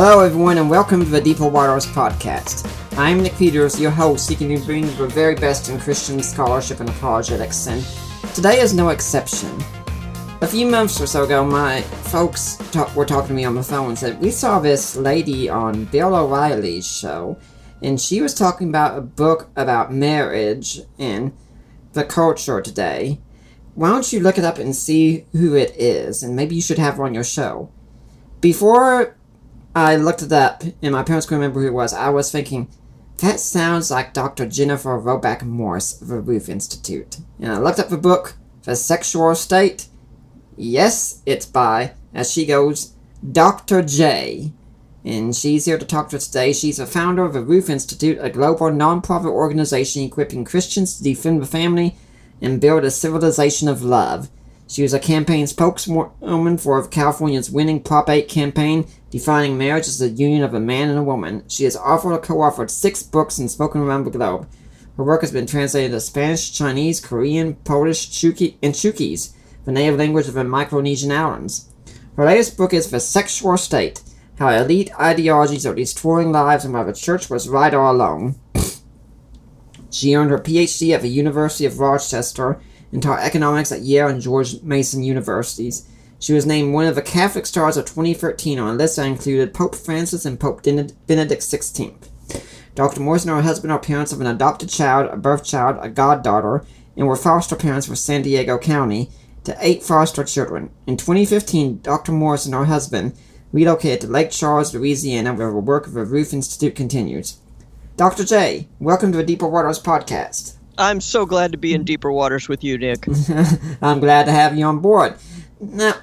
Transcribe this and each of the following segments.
Hello, everyone, and welcome to the Deeper Waters podcast. I'm Nick Peters, your host, seeking to bring the very best in Christian scholarship and apologetics, and today is no exception. A few months or so ago, my folks ta- were talking to me on the phone and said, We saw this lady on Bill O'Reilly's show, and she was talking about a book about marriage and the culture today. Why don't you look it up and see who it is, and maybe you should have her on your show? Before I looked it up, and my parents couldn't remember who it was. I was thinking, that sounds like Dr. Jennifer Roback Morse of the Ruth Institute. And I looked up the book, The Sexual State. Yes, it's by, as she goes, Dr. J. And she's here to talk to us today. She's the founder of the Ruth Institute, a global nonprofit organization equipping Christians to defend the family and build a civilization of love. She was a campaign spokeswoman for California's winning Prop 8 campaign, defining marriage as the union of a man and a woman. She has authored or co-authored six books and spoken around the globe. Her work has been translated to Spanish, Chinese, Korean, Polish, Chuki, and Chuukese, the native language of the Micronesian Islands. Her latest book is The Sexual State, How Elite Ideologies Are Destroying Lives and Why the Church Was Right All Along. She earned her PhD at the University of Rochester and taught economics at Yale and George Mason universities. She was named one of the Catholic Stars of 2013 on a list that included Pope Francis and Pope Benedict XVI. Dr. Morse and her husband are parents of an adopted child, a birth child, a goddaughter, and were foster parents for San Diego County to eight foster children. In 2015, Dr. Morse and her husband relocated to Lake Charles, Louisiana, where the work of the Ruth Institute continues. Dr. J, welcome to the Deeper Waters podcast. I'm so glad to be in mm. deeper waters with you, Nick. I'm glad to have you on board. Now,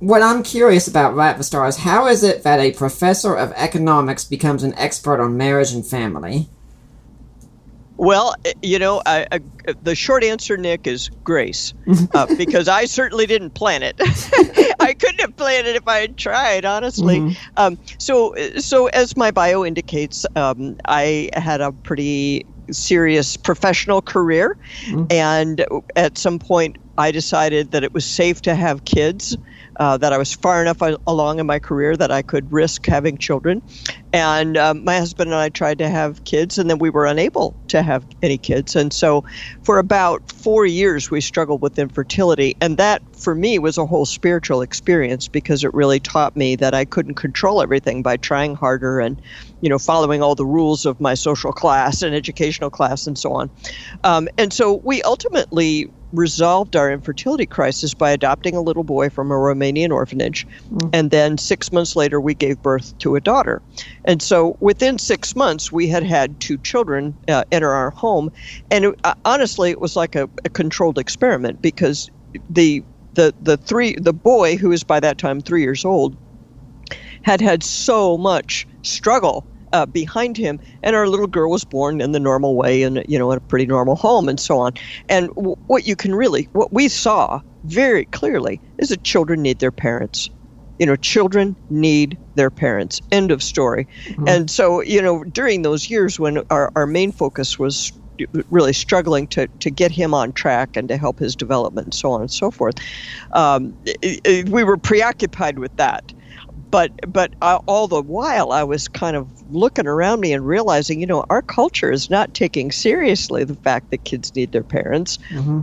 what I'm curious about right at the start is how is it that a professor of economics becomes an expert on marriage and family? Well, eh, you know, I, I, the short answer, Nick, is grace, uh, because I certainly didn't plan it. I couldn't have planned it if I had tried, honestly. Um, so, so as my bio indicates, um, I had a pretty serious professional career, and at some point, I decided that it was safe to have kids. Uh, that I was far enough along in my career that I could risk having children. And um, my husband and I tried to have kids, and then we were unable to have any kids. And so, for about four years, we struggled with infertility. And that, for me, was a whole spiritual experience because it really taught me that I couldn't control everything by trying harder and, you know, following all the rules of my social class and educational class and so on. Um, and so, we ultimately resolved our infertility crisis by adopting a little boy from a Romanian orphanage. And then six months later, we gave birth to a daughter. And so within six months, we had had two children uh, enter our home. And it, uh, honestly, it was like a, a controlled experiment because the the the three the boy who is by that time three years old had had so much struggle uh, behind him, and our little girl was born in the normal way, and you know, in a pretty normal home, and so on. And w- what you can really, what we saw very clearly, is that children need their parents. You know, children need their parents. End of story. And so, you know, during those years when our, our main focus was really struggling to, to get him on track and to help his development and so on and so forth, um, i- i- we were preoccupied with that but but uh, all the while I was kind of looking around me and realizing, you know, our culture is not taking seriously the fact that kids need their parents.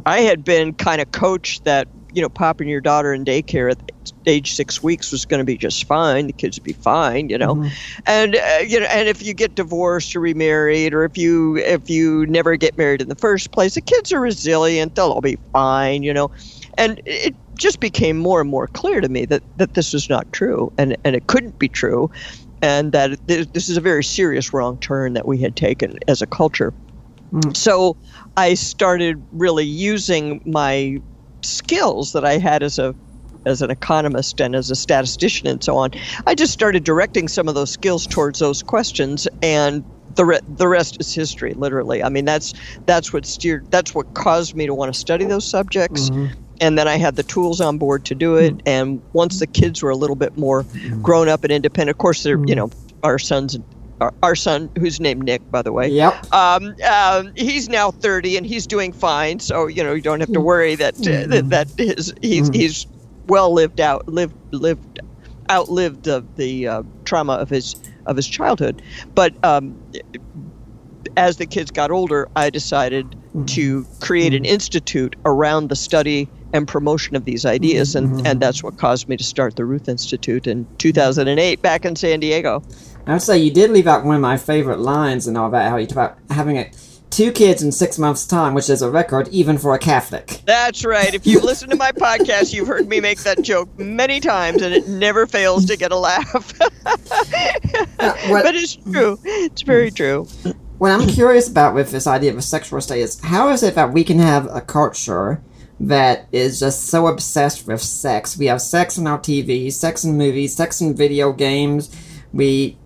I had been kind of coached that you know popping your daughter in daycare at age six weeks was going to be just fine. The kids would be fine, you know, and uh, you know, and if you get divorced or remarried, or if you if you never get married in the first place, the kids are resilient. They'll all be fine, you know, and it just became more and more clear to me that, that this was not true and, and it couldn't be true and that this is a very serious wrong turn that we had taken as a culture. Mm. So I started really using my skills that I had as a as an economist and as a statistician and so on. I just started directing some of those skills towards those questions and the re- the rest is history literally. I mean that's that's what steered that's what caused me to want to study those subjects. And then I had the tools on board to do it. And once the kids were a little bit more grown up and independent, of course, they're you know our sons our, our son, who's named Nick, by the way. Yep. Um, um, he's now 30 and he's doing fine, so you know you don't have to worry that uh, that, that his he's he's well lived out lived lived outlived the the uh, trauma of his of his childhood. But um, as the kids got older, I decided to create an institute around the study and promotion of these ideas, and, mm-hmm. and that's what caused me to start the Ruth Institute in 2008 back in San Diego. I would say you did leave out one of my favorite lines and all that. How you talk about having it two kids in six months' time, which is a record even for a Catholic. That's right. If you listen to my podcast, you've heard me make that joke many times, and it never fails to get a laugh. Uh, what- but it's true. It's very mm. true. What I'm curious about with this idea of a sexual state is how is it that we can have a culture that is just so obsessed with sex? We have sex on our TV, sex in movies, sex in video games. We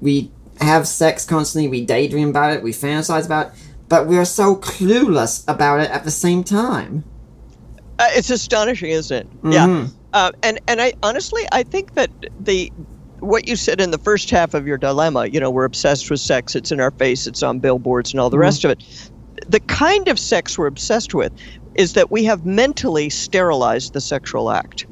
we have sex constantly. We daydream about it. We fantasize about it. But we are so clueless about it at the same time. Uh, it's astonishing, isn't it? Mhm. Yeah. Uh, and and I honestly I think that the what you said in the first half of your dilemma, you know, we're obsessed with sex. It's in our face. It's on billboards and all the rest of it. The kind of sex we're obsessed with is that we have mentally sterilized the sexual act,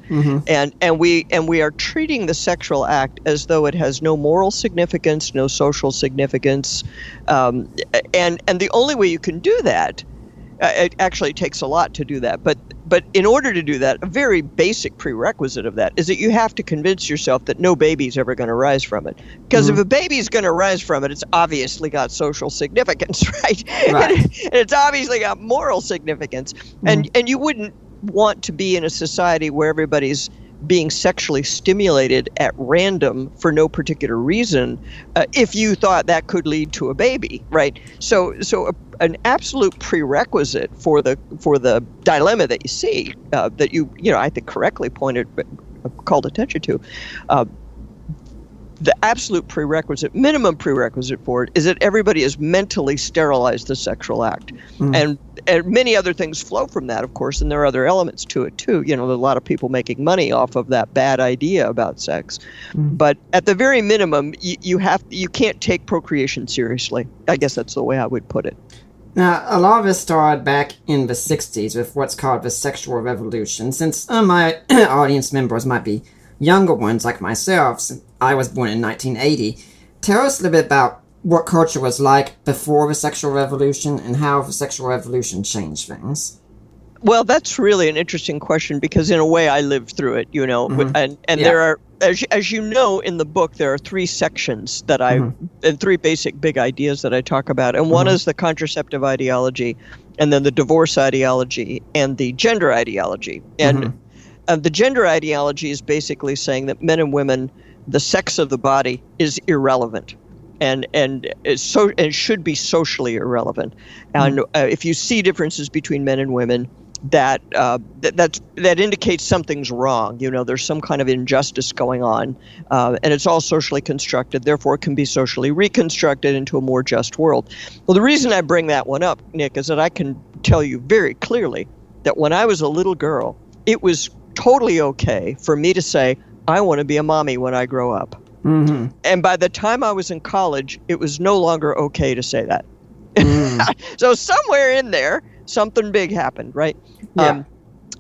and and we and we are treating the sexual act as though it has no moral significance, no social significance, um, and and the only way you can do that uh, it actually takes a lot to do that but but in order to do that a very basic prerequisite of that is that you have to convince yourself that no baby's ever going to rise from it. Because if mm-hmm. a baby's going to rise from it it's obviously got social significance right, Right. and it's obviously got moral significance. And mm-hmm. and you wouldn't want to be in a society where everybody's being sexually stimulated at random for no particular reason uh, if you thought that could lead to a baby right? So so a, an absolute prerequisite for the for the dilemma that you see uh, that you you know I think correctly pointed called attention to uh, the absolute prerequisite, minimum prerequisite for it, is that everybody has mentally sterilized the sexual act, and and many other things flow from that, of course, and there are other elements to it too. You know, there are a lot of people making money off of that bad idea about sex, but at the very minimum, you, you have you can't take procreation seriously. I guess that's the way I would put it. Now, a lot of this started back in the 60s with what's called the sexual revolution. Since uh, my audience members might be younger ones like myself, I was born in 1980, tell us a little bit about what culture was like before the sexual revolution and how the sexual revolution changed things. Well, that's really an interesting question because, in a way, I lived through it. You know, mm-hmm. and and Yeah. there are, as you- as you know, in the book, there are three sections that I mm-hmm. and three basic big ideas that I talk about, and one mm-hmm. is the contraceptive ideology, and then the divorce ideology, and the gender ideology, and uh, the gender ideology is basically saying that men and women, the sex of the body is irrelevant. And and so and should be socially irrelevant. And uh, if you see differences between men and women, that uh, that that's, that indicates something's wrong. You know, there's some kind of injustice going on, uh, and it's all socially constructed. Therefore, it can be socially reconstructed into a more just world. Well, the reason I bring that one up, Nick, is that I can tell you very clearly that when I was a little girl, it was totally okay for me to say, "I want to be a mommy when I grow up." Mm-hmm. And by the time I was in college, it was no longer okay to say that. Mm. so somewhere in there, something big happened, right? Yeah.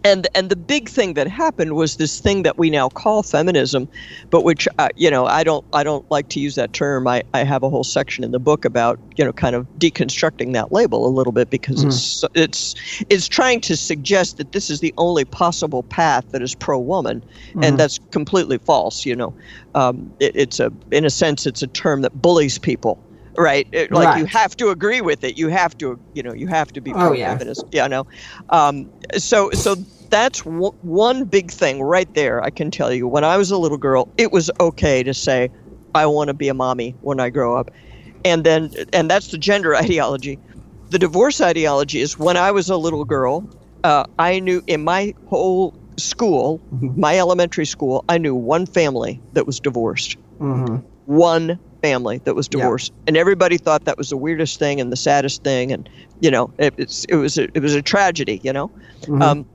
And and the big thing that happened was this thing that we now call feminism, but which uh, you know I don't I don't like to use that term. I, I have a whole section in the book about you know kind of deconstructing that label a little bit because it's it's it's trying to suggest that this is the only possible path that is pro woman, and that's completely false. You know, um, it, it's a in a sense it's a term that bullies people. Right, It- like Right. you have to agree with it. You have to, you know, you have to be Oh, pro yeah. feminist. Yeah, I know. Um, so, so that's w- one big thing right there. I can tell you. When I was a little girl, it was okay to say, I want to be a mommy when I grow up. And then, and that's the gender ideology. The divorce ideology is when I was a little girl, uh, I knew in my whole school, my elementary school, I knew one family that was divorced. Mm-hmm. One family that was divorced, and everybody thought that was the weirdest thing and the saddest thing, and you know, it, it's it was a, it was a tragedy, you know. Um,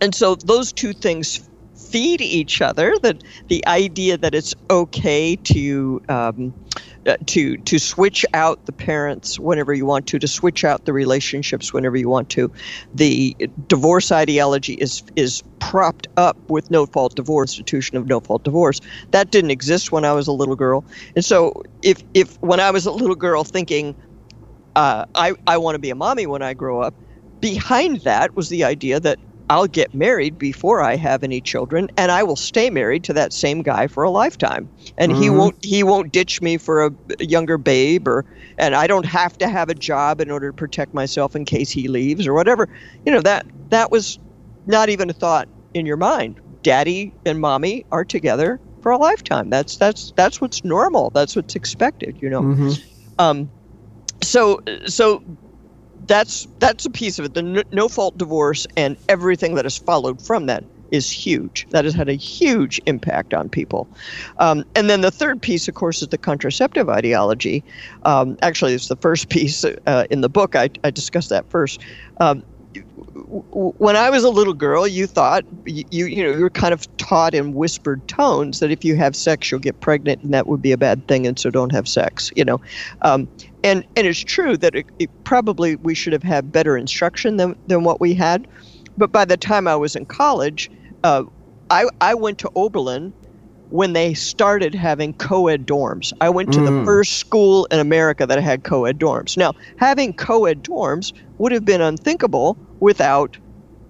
and so those two things feed each other. That the idea that it's okay to um, uh, to to switch out the parents whenever you want to, to switch out the relationships whenever you want to. The divorce ideology is is propped up with no fault divorce, institution of no fault divorce. That didn't exist when I was a little girl, and so if if when I was a little girl thinking, uh, I I want to be a mommy when I grow up, behind that was the idea that I'll get married before I have any children, and I will stay married to that same guy for a lifetime. And he won't he won't ditch me for a, younger babe, or and I don't have to have a job in order to protect myself in case he leaves or whatever. You know that that was not even a thought in your mind. Daddy and mommy are together for a lifetime. That's that's that's what's normal. That's what's expected. You know. Um, so so that's that's a piece of it. The no fault divorce and everything that has followed from that is huge. That has had a huge impact on people. Um, and then the third piece, of course, is the contraceptive ideology. Um, actually, it's the first piece uh, in the book. I, I discussed that first. Um, when I was a little girl, you thought you you know you were kind of taught in whispered tones that if you have sex, you'll get pregnant, and that would be a bad thing, and so don't have sex. You know, um, and and it's true that it, it probably we should have had better instruction than than what we had. But by the time I was in college, uh, I I went to Oberlin when they started having co-ed dorms. I went to the first school in America that had co-ed dorms. Now, having co-ed dorms would have been unthinkable without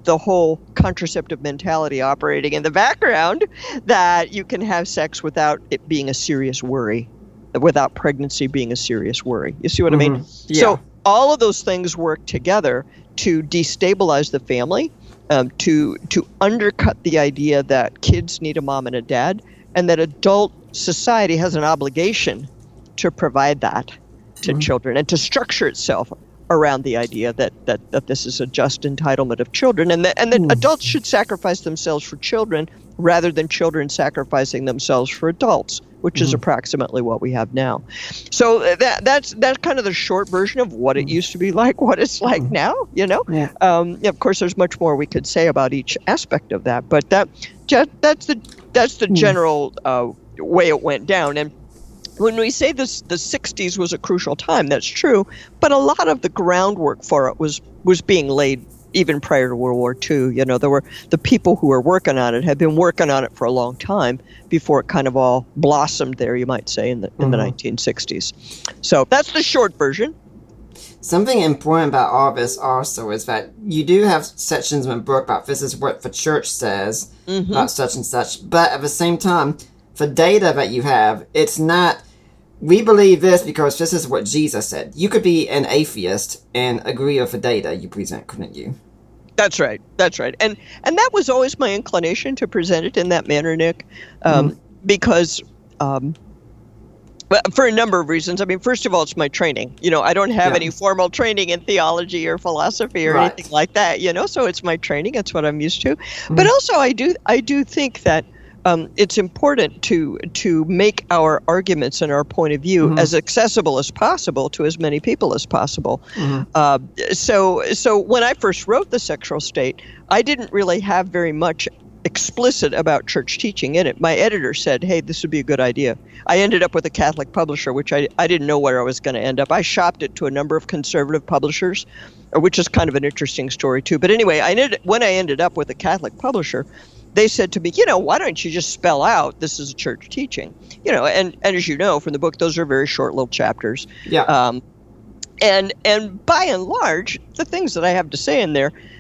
the whole contraceptive mentality operating in the background that you can have sex without it being a serious worry, without pregnancy being a serious worry. You see what I mean? Yeah. So all of those things work together to destabilize the family, um, to to undercut the idea that kids need a mom and a dad, and that adult society has an obligation to provide that to mm-hmm. children and to structure itself around the idea that, that, that this is a just entitlement of children and that, and that mm. adults should sacrifice themselves for children rather than children sacrificing themselves for adults which is mm-hmm. approximately what we have now. So uh, that that's that's kind of the short version of what it mm. used to be like what it's like mm. now you know? Yeah. um, of course there's much more we could say about each aspect of that but that just, that's the that's the general uh, way it went down. And when we say this the 60s was a crucial time that's true but a lot of the groundwork for it was was being laid even prior to world war ii you know there were the people who were working on it had been working on it for a long time before it kind of all blossomed there you might say in the in the 1960s so that's the short version Something important about all this also is that you do have sections in the book about this is what the church says about such and such, but at the same time, the data that you have, it's not. We believe this because this is what Jesus said. You could be an atheist and agree with the data you present, couldn't you? That's right. That's right. And and that was always my inclination to present it in that manner, Nick, um, because um, well, for a number of reasons. I mean, first of all, it's my training. You know, I don't have Yeah. any formal training in theology or philosophy or Right. anything like that. You know, so it's my training. It's what I'm used to. But also, I do I do think that. Um, it's important to to make our arguments and our point of view as accessible as possible to as many people as possible. Uh, so so when I first wrote the sexual state, I didn't really have very much explicit about church teaching in it. My editor said, "Hey, this would be a good idea." I ended up with a Catholic publisher, which I I didn't know where I was going to end up. I shopped it to a number of conservative publishers, which is kind of an interesting story too. But anyway, I ended, when I ended up with a Catholic publisher, they said to me, you know, why don't you just spell out this is a church teaching? You know, and and as you know from the book, those are very short little chapters. Yeah. Um, and and by and large, the things that I have to say in there, th- th-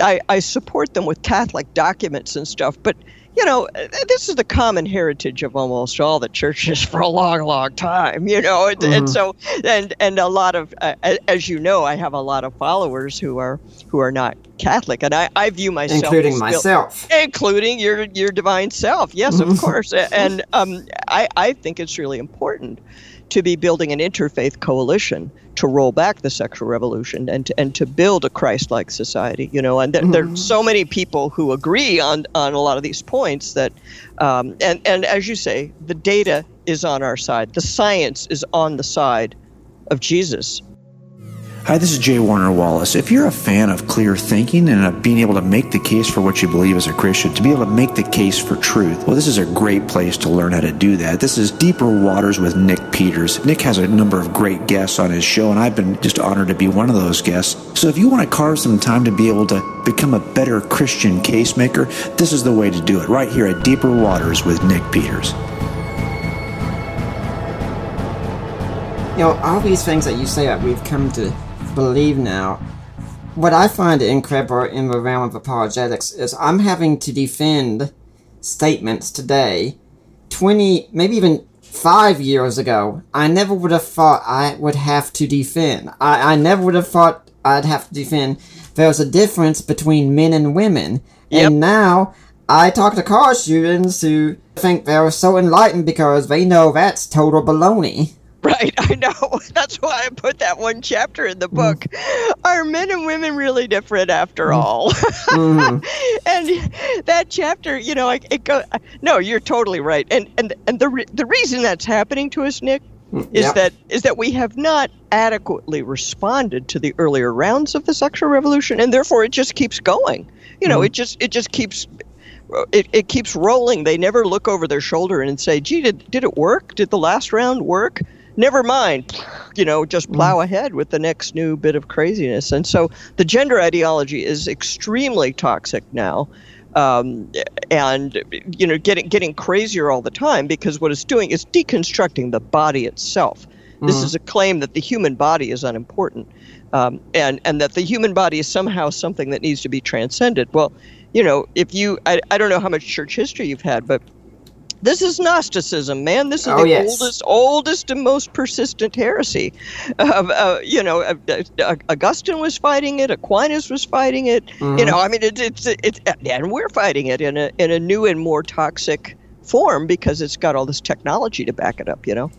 I, I support them with Catholic documents and stuff. But you know, this is the common heritage of almost all the churches for a long, long time. You know, and, Mm-hmm. and so and and a lot of, uh, as you know, I have a lot of followers who are who are not Catholic, and I, I view myself, including still- myself. including your your divine self. Yes, of course. And um, I I think it's really important to be building an interfaith coalition to roll back the sexual revolution and to, and to build a Christ-like society. You know, and there, there are so many people who agree on on a lot of these points that, um, and and as you say, the data is on our side. The science is on the side of Jesus. Hi, this is J. Warner Wallace. If you're a fan of clear thinking and of being able to make the case for what you believe as a Christian, to be able to make the case for truth, well, this is a great place to learn how to do that. This is Deeper Waters with Nick Peters. Nick has a number of great guests on his show, and I've been just honored to be one of those guests. So if you want to carve some time to be able to become a better Christian case maker, this is the way to do it, right here at Deeper Waters with Nick Peters. You know, all these things that you say that we've come to believe now. What I find incredible in the realm of apologetics is I'm having to defend statements today, 20, maybe even five years ago. I never would have thought I would have to defend. I, I never would have thought I'd have to defend. There's a difference between men and women. Yep. And now I talk to college students who think they're so enlightened because they know that's total baloney. Right, I know. That's why I put that one chapter in the book. Mm. Are men and women really different after mm. all? Mm-hmm. and that chapter, you know, like it go. No, you're totally right. And and and the re- the reason that's happening to us, Nick, mm, is yeah. that is that we have not adequately responded to the earlier rounds of the sexual revolution, and therefore it just keeps going. You know, mm-hmm. it just it just keeps it, it keeps rolling. They never look over their shoulder and say, "Gee, did did it work? Did the last round work?" Never mind. You know, just plow ahead with the next new bit of craziness. And so the gender ideology is extremely toxic now. Um, and you know, getting getting crazier all the time because what it's doing is deconstructing the body itself. This is a claim that the human body is unimportant, um, and and that the human body is somehow something that needs to be transcended. Well, you know, if you, I, I don't know how much church history you've had, but this is Gnosticism, man. This is Oh, the yes. oldest, oldest and most persistent heresy. Uh, uh, you know, uh, uh, Augustine was fighting it. Aquinas was fighting it. You know, I mean, it, it's it's and we're fighting it in a in a new and more toxic form because it's got all this technology to back it up. You know.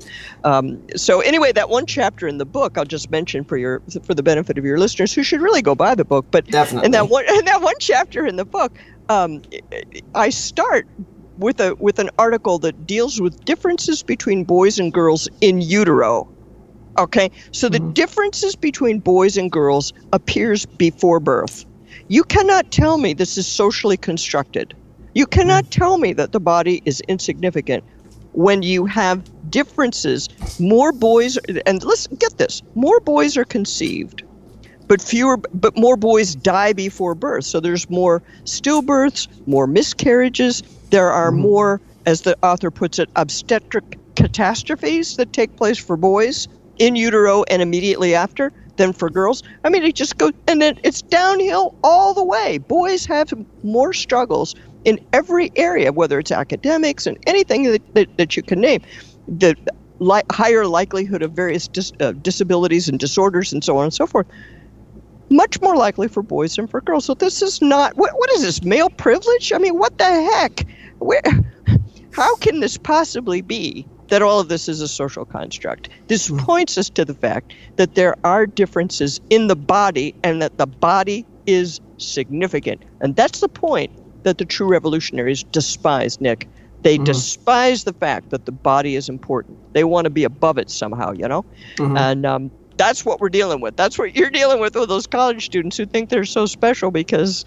Um, so anyway, that one chapter in the book I'll just mention for your for the benefit of your listeners who should really go buy the book. But Definitely. in that one in that one chapter in the book, um, I start with a with an article that deals with differences between boys and girls in utero. Okay, so the mm-hmm. differences between boys and girls appears before birth. You cannot tell me this is socially constructed. You cannot mm. tell me that the body is insignificant when you have differences. More boys, and listen, get this: more boys are conceived but fewer but more boys die before birth so there's more stillbirths more miscarriages there are more as the author puts it obstetric catastrophes that take place for boys in utero and immediately after than for girls i mean it just goes and then it's downhill all the way boys have more struggles in every area whether it's academics and anything that, that, that you can name the li- higher likelihood of various dis- uh, disabilities and disorders and so on and so forth much more likely for boys than for girls. So this is not what what is this male privilege? I mean, what the heck? Where how can this possibly be that all of this is a social construct? This hmm. points us to the fact that there are differences in the body and that the body is significant. And that's the point that the true revolutionaries despise, Nick. They hmm. despise the fact that the body is important. They want to be above it somehow, you know? Hmm. And um, that's what we're dealing with. That's what you're dealing with with those college students who think they're so special because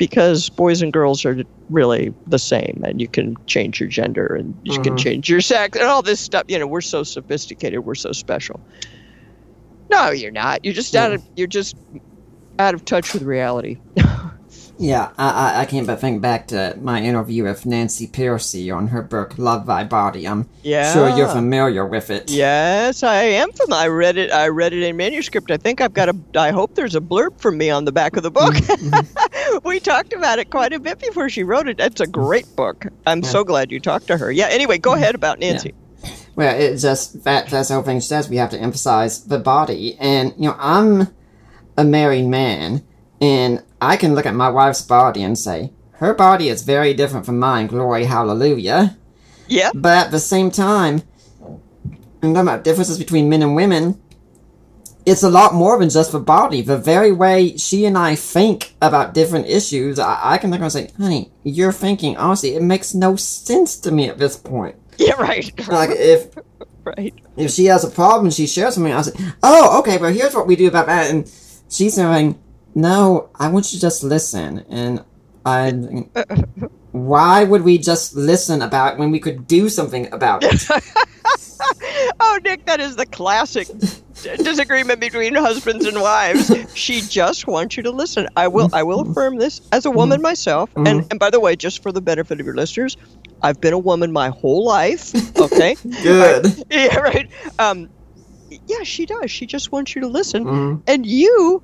because boys and girls are really the same and you can change your gender and you can mm-hmm. change your sex and all this stuff. You know, we're so sophisticated, we're so special. No, you're not. You're just out of you're just out of touch with reality. Yeah, I, I, I can't but think back to my interview with Nancy Pearcey on her book Love Thy Body. I'm sure you're familiar with it. Yes, I am from. I read it. I read it in manuscript. I think I've got a. I hope there's a blurb from me on the back of the book, mm-hmm. we talked about it quite a bit before she wrote it. It's a great book. I'm so glad you talked to her. Yeah. Anyway, go ahead about Nancy. Well, it's just that that's the whole thing she says. We have to emphasize the body, and you know, I'm a married man, and I can look at my wife's body and say her body is very different from mine. Glory, hallelujah. Yeah. But at the same time, and talking about differences between men and women, it's a lot more than just the body. The very way she and I think about different issues, I, I can look and say, honey, you're thinking, honestly, it makes no sense to me at this point. Yeah. Right. Like, if right. if she has a problem, she shares something, I'll say, oh, okay, but here's what we do about that. And she's saying, no, I want you to just listen. And I, why would we just listen about when we could do something about it? Oh, Nick, that is the classic disagreement between husbands and wives. She just wants you to listen. I will. I will affirm this as a woman myself. And and by the way, just for the benefit of your listeners, I've been a woman my whole life. Okay. Good. yeah. Right. Um. Yeah, she does. She just wants you to listen. Mhm. And you.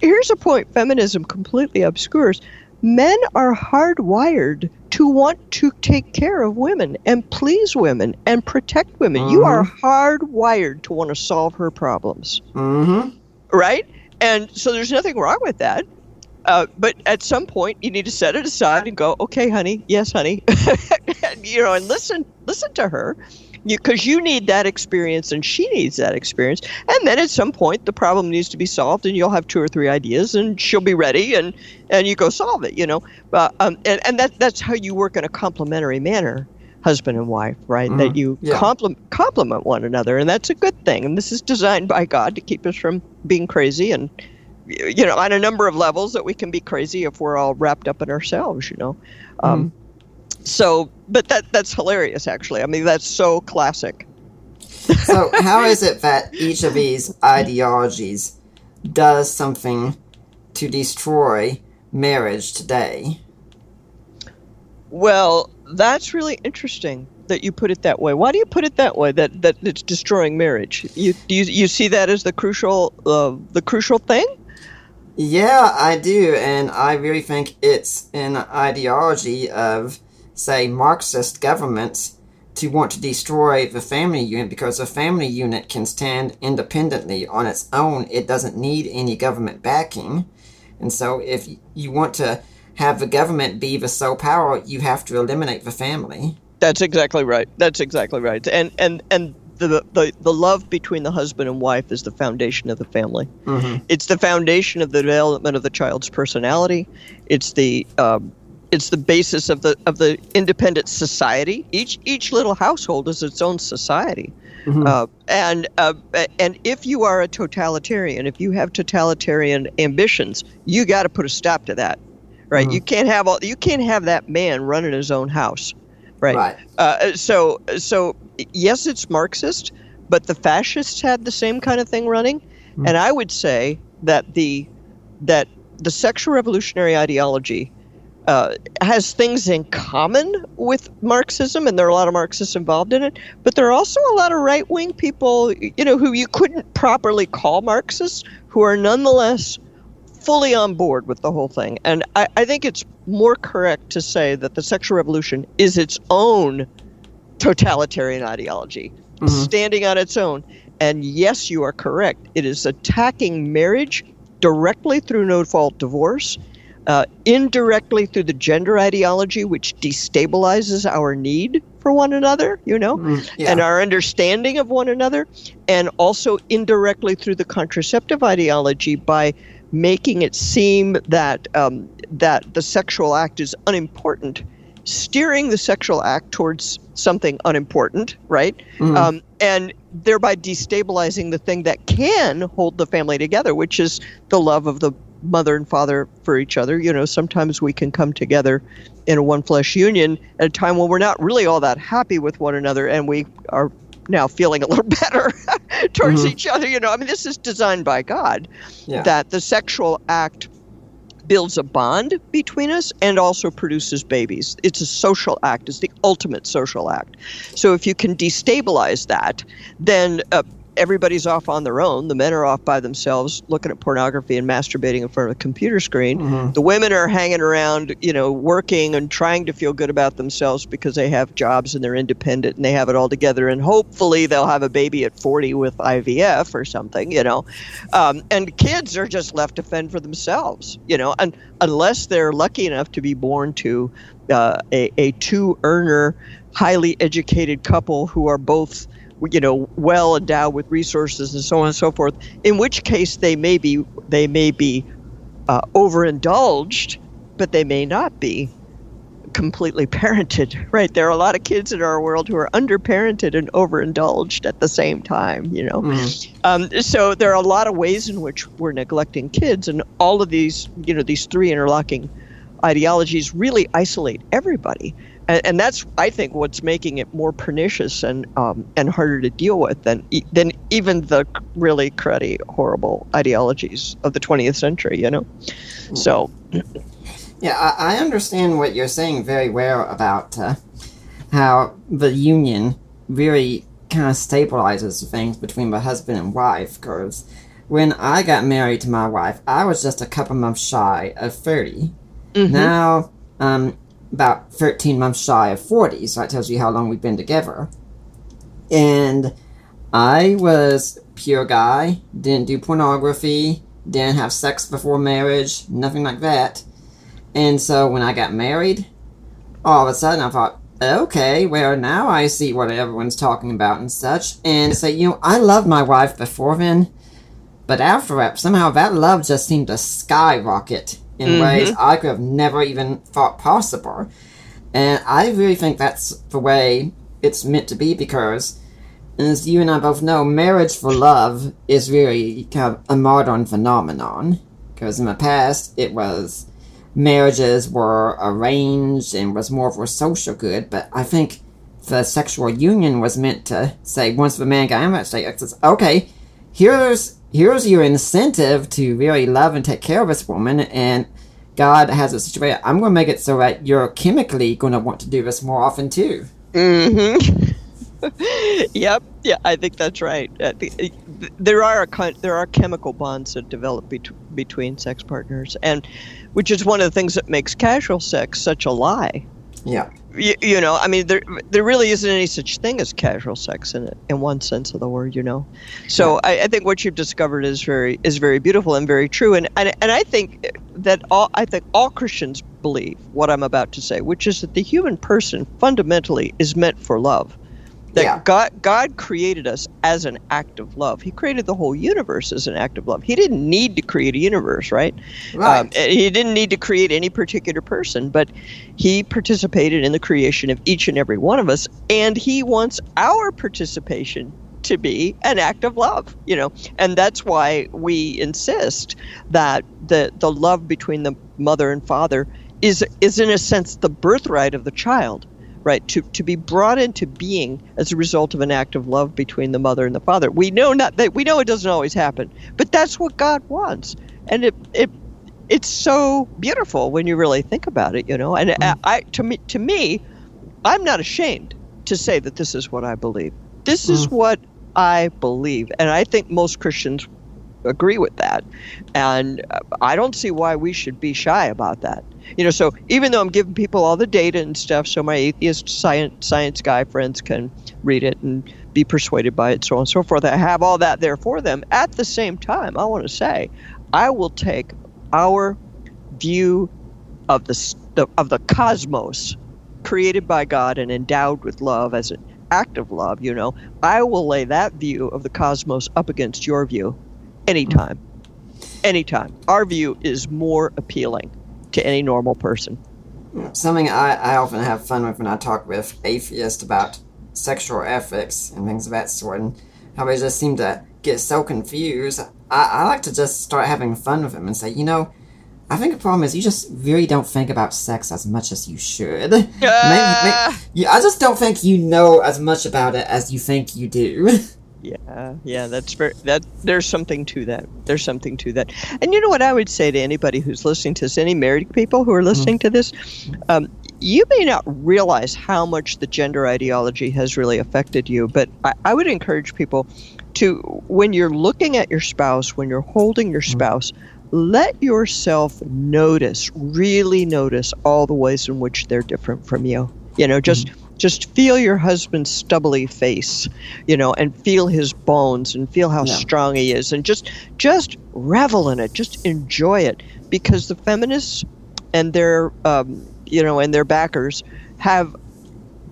Here's a point feminism completely obscures. Men are hardwired to want to take care of women and please women and protect women. You are hardwired to want to solve her problems, Mm-hmm. right? And so there's nothing wrong with that. Uh, but at some point, you need to set it aside and go, "Okay, honey, yes, honey," and, you know, and listen, listen to her, because you, need that experience and she needs that experience. And then at some point, the problem needs to be solved, and you'll have two or three ideas, and she'll be ready, and and you go solve it. You know, uh, um, and and that that's how you work in a complementary manner. Husband and wife, right? That you Yeah. compliment complement one another, and that's a good thing. And this is designed by God to keep us from being crazy and you know, on a number of levels that we can be crazy if we're all wrapped up in ourselves, you know. Um, So, but that that's hilarious, actually. I mean, that's so classic. So, how is it that each of these ideologies does something to destroy marriage today? Well, that's really interesting that you put it that way. Why do you put it that way? That that it's destroying marriage. You do you, you see that as the crucial uh, the crucial thing? Yeah, I do, and I really think it's an ideology of, say, Marxist governments to want to destroy the family unit because a family unit can stand independently on its own. It doesn't need any government backing. And so, if you want to have the government be the sole power, you have to eliminate the family. That's exactly right. That's exactly right. And and and the the, the love between the husband and wife is the foundation of the family. Mm-hmm. It's the foundation of the development of the child's personality. It's the um, it's the basis of the of the independent society. Each each little household is its own society. Uh, and uh, and if you are a totalitarian, if you have totalitarian ambitions, you got to put a stop to that, right? You can't have all, you can't have that man running his own house, right? Right. Uh, so so yes, it's Marxist, but the fascists had the same kind of thing running, and I would say that the that the sexual revolutionary ideology uh, has things in common with Marxism, and there are a lot of Marxists involved in it. But there are also a lot of right wing people, you know, who you couldn't properly call Marxists, who are nonetheless fully on board with the whole thing. And I, I think it's more correct to say that the sexual revolution is its own totalitarian ideology, standing on its own. And yes, you are correct. It is attacking marriage directly through no fault divorce, uh, indirectly through the gender ideology, which destabilizes our need for one another, you know, yeah. and our understanding of one another, and also indirectly through the contraceptive ideology by making it seem that um, that the sexual act is unimportant, steering the sexual act towards something unimportant, right? Um, and thereby destabilizing the thing that can hold the family together, which is the love of the mother and father for each other. You know, sometimes we can come together in a one flesh union at a time when we're not really all that happy with one another and we are now feeling a little better towards each other. You know, I mean, this is designed by God Yeah. that the sexual act builds a bond between us and also produces babies. It's a social act, it's the ultimate social act. So if you can destabilize that, then uh, everybody's off on their own. The men are off by themselves, looking at pornography and masturbating in front of a computer screen. Mm-hmm. The women are hanging around, you know, working and trying to feel good about themselves because they have jobs and they're independent and they have it all together. And hopefully they'll have a baby at 40 with IVF or something, you know. Um, and kids are just left to fend for themselves, you know, and unless they're lucky enough to be born to uh, a, a two earner, highly educated couple who are both you know well endowed with resources and so on and so forth in which case they may be they may be uh, overindulged but they may not be completely parented right? There are a lot of kids in our world who are underparented and overindulged at the same time you know? Um, so there are a lot of ways in which we're neglecting kids and all of these you know these three interlocking ideologies really isolate everybody and, and that's I think what's making it more pernicious and um, and harder to deal with than than even the really cruddy, horrible ideologies of the 20th century. You know, so Yeah, I, I understand what you're saying very well about uh, how the union really kind of stabilizes things between the husband and wife. Because when I got married to my wife, I was just a couple months shy of 30. Now, um, about 13 months shy of 40, so that tells you how long we've been together. And I was pure guy, didn't do pornography, didn't have sex before marriage, nothing like that. And so when I got married, all of a sudden I thought, okay, well now I see what everyone's talking about and such. And say, you know, I loved my wife before then, but after that, somehow that love just seemed to skyrocket in mm-hmm. ways I could have never even thought possible. And I really think that's the way it's meant to be because, as you and I both know, marriage for love is really kind of a modern phenomenon. Because in the past, it was marriages were arranged and was more for social good, but I think the sexual union was meant to say once the man got in that state, it says, okay, here's here's your incentive to really love and take care of this woman, and God has a situation. I'm going to make it so that you're chemically going to want to do this more often too. Mm-hmm. yep. Yeah, I think that's right. Uh, there are a there are chemical bonds that develop bet- between sex partners, and which is one of the things that makes casual sex such a lie. Yeah. You, you know, I mean, there there really isn't any such thing as casual sex in it, in one sense of the word. You know, so I, I think what you've discovered is very is very beautiful and very true, and and, and I think that all I think all Christians believe what I'm about to say, which is that the human person fundamentally is meant for love. That Yeah. God God created us as an act of love. He created the whole universe as an act of love. He didn't need to create a universe, right? Right. Um, he didn't need to create any particular person, but he participated in the creation of each and every one of us, and he wants our participation to be an act of love, you know, and that's why we insist that the the love between the mother and father is is in a sense the birthright of the child right to to be brought into being as a result of an act of love between the mother and the father. We know not that we know it doesn't always happen but that's what god wants. And it it it's so beautiful when you really think about it you know. And I, I to me to me i'm not ashamed to say that this is what i believe. This is mm-hmm. what i believe. And i think most christians agree with that. And uh, i don't see why we should be shy about that. You know so even though i'm giving people all the data and stuff so my atheist science science guy friends can read it and be persuaded by it so on and so forth. I have all that there for them. At the same time i want to say i will take our view of the the- of the cosmos created by god and endowed with love as an act of love you know i will lay that view of the cosmos up against your view anytime anytime our view is more appealing to any normal person Something I, I often have fun with when I talk with atheists about sexual ethics and things of that sort, and how they just seem to get so confused. I, I like to just start having fun with them and say, you know, I think the problem is you just really don't think about sex as much as you should. Maybe- may- yeah, I just don't think you know as much about it as you think you do. Yeah, yeah, that's very that. There's something to that. There's something to that. And you know what I would say to anybody who's listening to this, any married people who are listening to this, um, you may not realize how much the gender ideology has really affected you, but I, I would encourage people to, when you're looking at your spouse, when you're holding your Mm-hmm. spouse, let yourself notice, really notice all the ways in which they're different from you. You know, just just feel your husband's stubbly face, you know, and feel his bones and feel how Yeah. strong he is and just just revel in it, just enjoy it because the feminists and their um, you know, and their backers have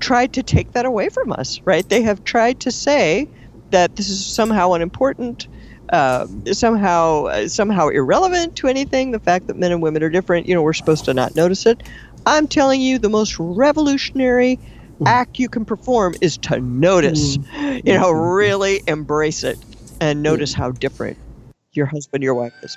tried to take that away from us, right? They have tried to say that this is somehow unimportant, uh, somehow uh, somehow irrelevant to anything. The fact that men and women are different, you know, we're supposed to not notice it. I'm telling you, the most revolutionary act you can perform is to notice. Mm. You know, mm-hmm. really embrace it and notice mm. how different your husband, your wife is.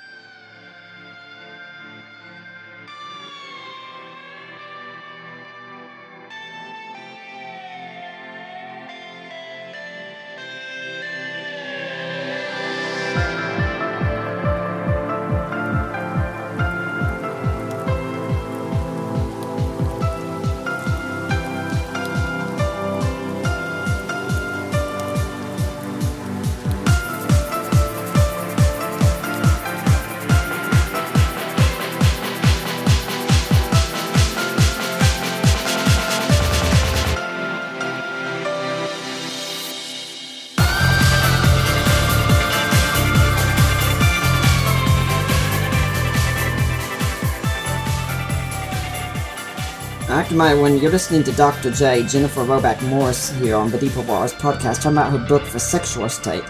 My, when you're listening to Dr. J, Jennifer Roback Morse here on the Deeper Waters podcast, talking about her book, The Sexual State.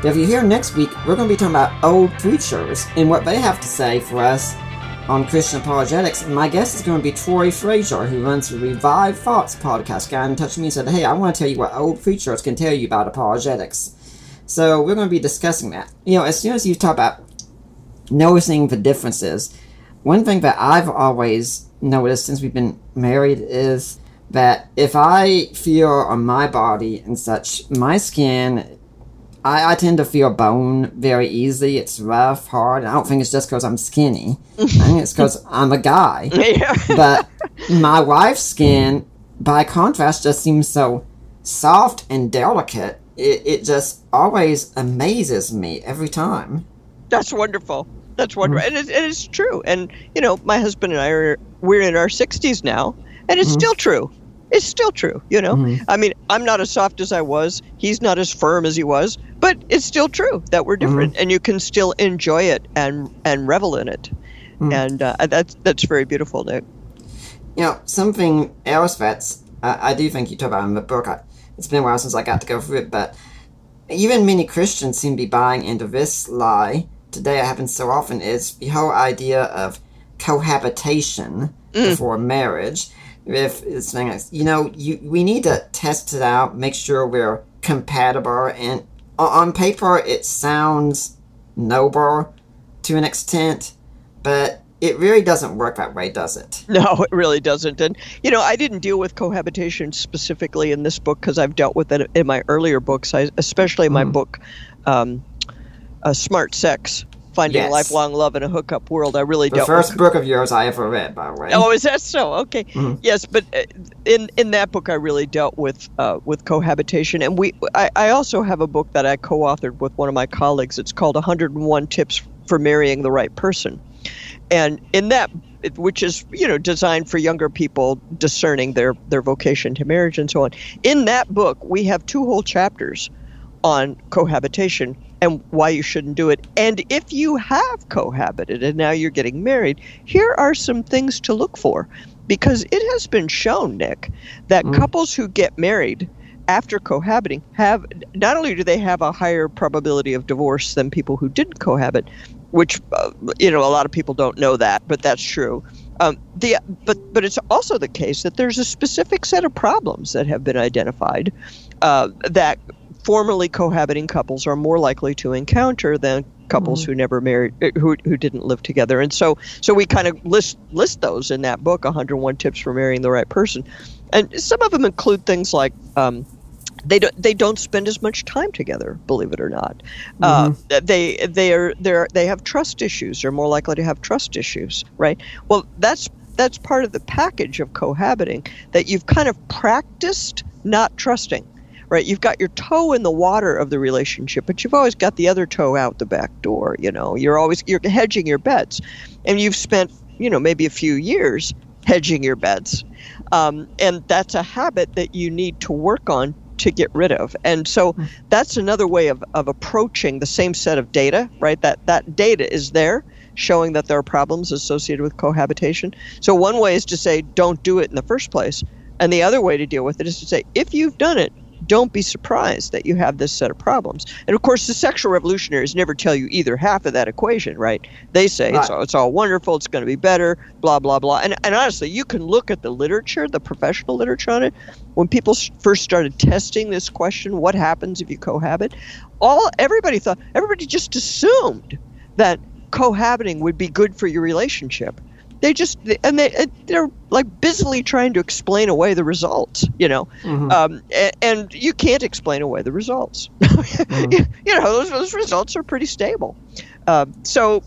But if you're here next week, we're going to be talking about old preachers and what they have to say for us on Christian apologetics. And my guest is going to be Troy Frazier, who runs the Revive Thoughts podcast. Got in touch with me and said, Hey, I want to tell you what old preachers can tell you about apologetics. So we're going to be discussing that. You know, as soon as you talk about noticing the differences, one thing that I've always noticed since we've been married is that if I feel on my body and such, my skin, I, I tend to feel bone very easily. It's rough, hard. I don't think it's just because I'm skinny. I think it's because I'm a guy. Yeah. But my wife's skin, by contrast, just seems so soft and delicate. It, it just always amazes me every time. That's wonderful. That's wonderful, mm-hmm. and it, it is true. And you know, my husband and I are we're in our sixties now, and it's mm-hmm. still true. It's still true. You know, mm-hmm. I mean, I'm not as soft as I was. He's not as firm as he was, but it's still true that we're different, and you can still enjoy it and and revel in it. And uh, that's that's very beautiful, Nick. You know, something else that's I I do think you talk about in the book. I, it's been a while since I got to go through it, but even many Christians seem to be buying into this lie today. It happens so often. Is the whole idea of cohabitation before marriage. If it's saying, like, you know, you we need to test it out, make sure we're compatible, and on paper it sounds noble to an extent, but it really doesn't work that way, does it? No, it really doesn't. And you know, I didn't deal with cohabitation specifically in this book because I've dealt with it in my earlier books, I, especially my book, um, uh, "Smart Sex: Finding Yes. Lifelong Love in a Hookup World." I really don't. The first book of yours I ever read, by the way. Oh, is that so? Okay, yes, but uh, in in that book, I really dealt with uh, with cohabitation, and we. I, I also have a book that I co-authored with one of my colleagues. It's called "101 Tips for Marrying the Right Person," and in that which is you know designed for younger people discerning their their vocation to marriage and so on in that book we have two whole chapters on cohabitation and why you shouldn't do it. And if you have cohabited and now you're getting married here are some things to look for. Because it has been shown nick that couples who get married after cohabiting have not only do they have a higher probability of divorce than people who didn't cohabit which uh, you know a lot of people don't know that but that's true. Um, the but but it's also the case that there's a specific set of problems that have been identified uh, that formerly cohabiting couples are more likely to encounter than couples who never married uh, who who didn't live together. And so so we kind of list list those in that book 101 tips for marrying the right person. And some of them include things like um, they don't they don't spend as much time together believe it or not. Uh, they they are they they have trust issues. They're more likely to have trust issues right? Well that's that's part of the package of cohabiting that you've kind of practiced not trusting right you've got your toe in the water of the relationship but you've always got the other toe out the back door you know you're always you're hedging your bets and you've spent you know maybe a few years hedging your bets um, and that's a habit that you need to work on to get rid of. And so hmm. that's another way of, of approaching the same set of data, right? That that data is there showing that there are problems associated with cohabitation. So one way is to say don't do it in the first place. And the other way to deal with it is to say if you've done it, don't be surprised that you have this set of problems. And of course, the sexual revolutionaries never tell you either half of that equation, right? They say right. it's, all, it's all wonderful, it's going to be better, blah, blah, blah. And, and honestly, you can look at the literature, the professional literature on it. When people first started testing this question, what happens if you cohabit? All everybody thought, everybody just assumed that cohabiting would be good for your relationship they just and they they're like busily trying to explain away the results you know mm-hmm. um, and, and, you can't explain away the results mm-hmm. you, know those, those results are pretty stable uh, so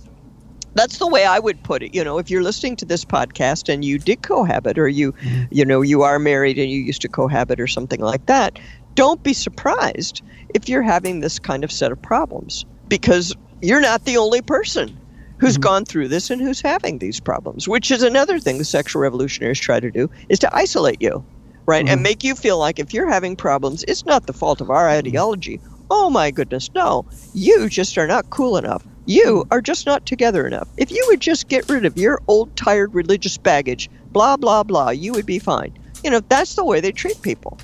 that's the way I would put it. You know, if you're listening to this podcast and you did cohabit, or you, mm-hmm. you know, you are married and you used to cohabit, or something like that, don't be surprised if you're having this kind of set of problems because you're not the only person who's mm-hmm. gone through this and who's having these problems, which is another thing the sexual revolutionaries try to do is to isolate you, right? Mm-hmm. And make you feel like if you're having problems, it's not the fault of our mm-hmm. ideology. Oh my goodness, no. You just are not cool enough. You are just not together enough. If you would just get rid of your old, tired religious baggage, blah, blah, blah, you would be fine. You know, that's the way they treat people.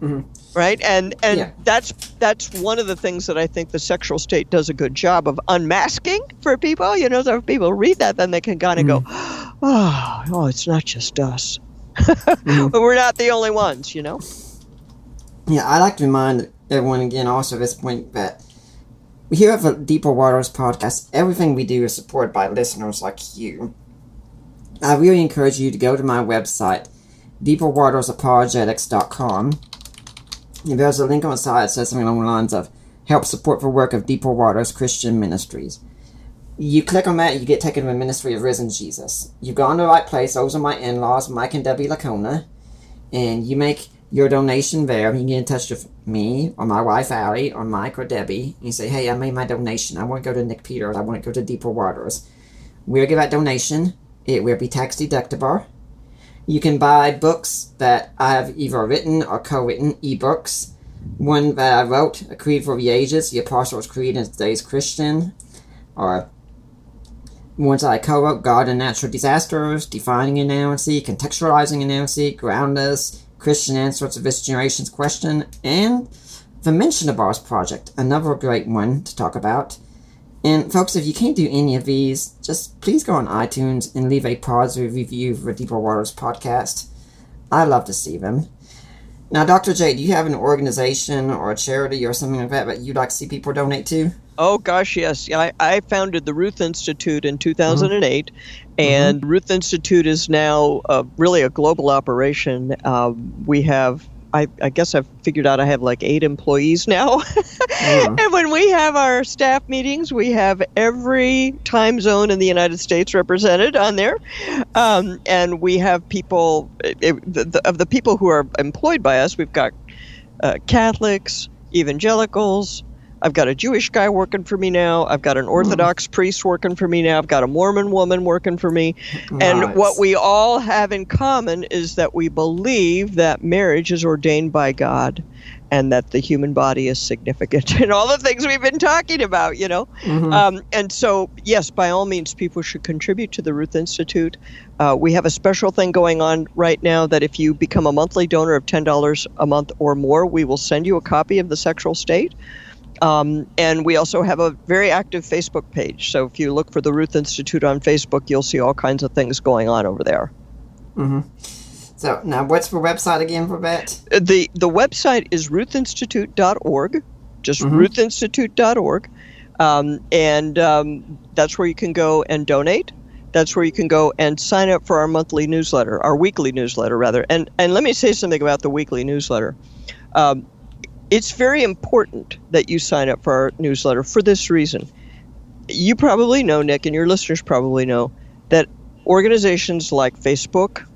Mm-hmm right and and yeah. that's that's one of the things that i think the sexual state does a good job of unmasking for people you know so if people read that then they can kind of mm-hmm. go oh, oh it's not just us mm-hmm. but we're not the only ones you know yeah i like to remind everyone again also at this point that here at the deeper waters podcast everything we do is supported by listeners like you i really encourage you to go to my website deeperwatersapologetics.com there's a link on the side that says something along the lines of help support the work of Deeper Waters Christian Ministries. You click on that, you get taken to the Ministry of Risen Jesus. You've gone to the right place. Those are my in laws, Mike and Debbie Licona. And you make your donation there. You get in touch with me or my wife Allie or Mike or Debbie. And you say, hey, I made my donation. I want to go to Nick Peters. I want to go to Deeper Waters. We'll give that donation. It will be tax deductible. You can buy books that I have either written or co-written, ebooks. One that I wrote, A Creed for the Ages, The Apostles' Creed in Today's Christian, or ones I co-wrote, God and Natural Disasters, Defining Inerrancy, Contextualizing Inerrancy, Groundless, Christian Answers to this Generation's Question, and the Mentionables Project, another great one to talk about. And folks, if you can't do any of these, just please go on iTunes and leave a positive review for Deeper Waters podcast. I love to see them. Now, Dr. J, do you have an organization or a charity or something like that that you'd like to see people donate to? Oh gosh, yes. I, I founded the Ruth Institute in 2008, mm-hmm. and mm-hmm. Ruth Institute is now uh, really a global operation. Uh, we have I, I, guess I've figured out I have like eight employees now. mm. And when we have our staff meetings, we have every time zone in the United States represented on there. Um, and we have people, it, the, the, of the people who are employed by us, we've got uh, Catholics, evangelicals, I've got a Jewish guy working for me now. I've got an hmm. Orthodox mm. priest working for me now. I've got a Mormon woman working for me. Nice. And what we all have in common is that we believe that marriage is ordained by God and that the human body is significant and all the things we've been talking about, you know. Mm-hmm. Um, and so, yes, by all means, people should contribute to the Ruth Institute. Uh, we have a special thing going on right now that if you become a monthly donor of $10 a month or more, we will send you a copy of The Sexual State. Um, and we also have a very active Facebook page. So if you look for the Ruth Institute on Facebook, you'll see all kinds of things going on over there. Mm-hmm. So now, what's the website again for that? The the website is ruthinstitute.org, just mm-hmm. ruthinstitute.org, um, and um, that's where you can go and donate. That's where you can go and sign up for our monthly newsletter, our weekly newsletter rather. And and let me say something about the weekly newsletter. Um, it's very important that you sign up for our newsletter for this reason. You probably know, Nick, and your listeners probably know, that organizations like Facebook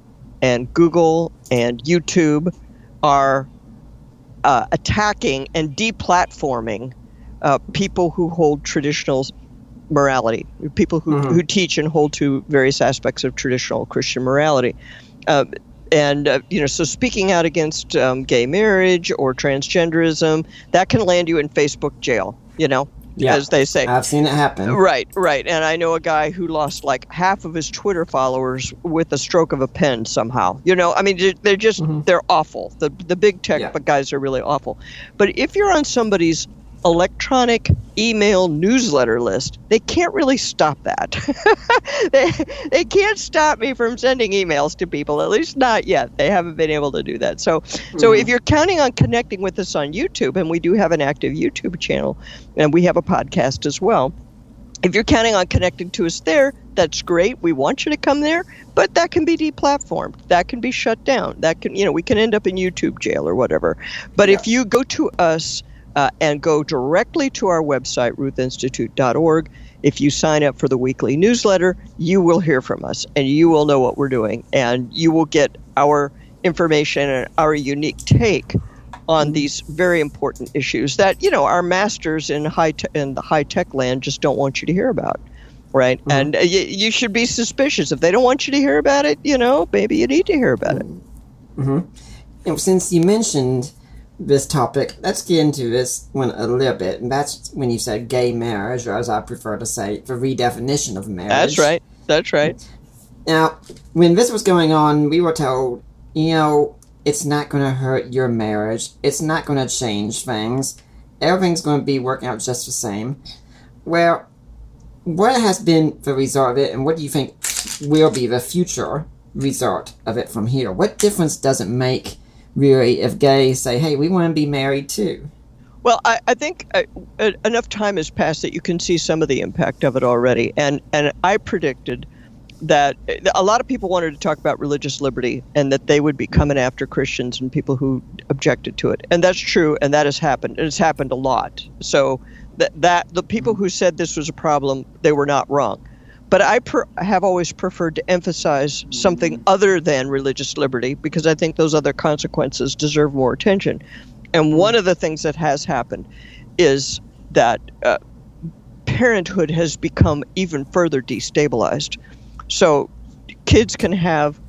and Google and YouTube are uh, attacking and deplatforming uh, people who hold traditional morality, people who, mm-hmm. who teach and hold to various aspects of traditional Christian morality. Uh, and uh, you know, so speaking out against um, gay marriage or transgenderism, that can land you in Facebook jail. You know, yeah, as they say. I've seen it happen. Right, right. And I know a guy who lost like half of his Twitter followers with a stroke of a pen somehow. You know, I mean, they're just mm-hmm. they're awful. The the big tech yeah. guys are really awful. But if you're on somebody's electronic email newsletter list, they can't really stop that. they, they can't stop me from sending emails to people, at least not yet. They haven't been able to do that. So, mm-hmm. so if you're counting on connecting with us on YouTube, and we do have an active YouTube channel, and we have a podcast as well. If you're counting on connecting to us there, that's great. We want you to come there, but that can be deplatformed. That can be shut down. That can, you know, we can end up in YouTube jail or whatever. But yeah. if you go to us uh, and go directly to our website, ruthinstitute.org. If you sign up for the weekly newsletter, you will hear from us and you will know what we're doing and you will get our information and our unique take on these very important issues that you know our masters in high te- in the high tech land just don't want you to hear about right mm-hmm. and uh, y- you should be suspicious if they don't want you to hear about it you know maybe you need to hear about it mm-hmm. and since you mentioned this topic, let's get into this one a little bit. And that's when you said gay marriage, or as I prefer to say, the redefinition of marriage. That's right. That's right. Now, when this was going on, we were told, you know, it's not going to hurt your marriage. It's not going to change things. Everything's going to be working out just the same. Well, what has been the result of it, and what do you think will be the future result of it from here? What difference does it make? Really if gays say, hey, we want to be married too. Well, I, I think uh, uh, enough time has passed that you can see some of the impact of it already. And, and I predicted that a lot of people wanted to talk about religious liberty and that they would be coming after Christians and people who objected to it. And that's true, and that has happened. And it's happened a lot. So that, that the people who said this was a problem, they were not wrong. But I per- have always preferred to emphasize something other than religious liberty because I think those other consequences deserve more attention. And one of the things that has happened is that uh, parenthood has become even further destabilized. So kids can have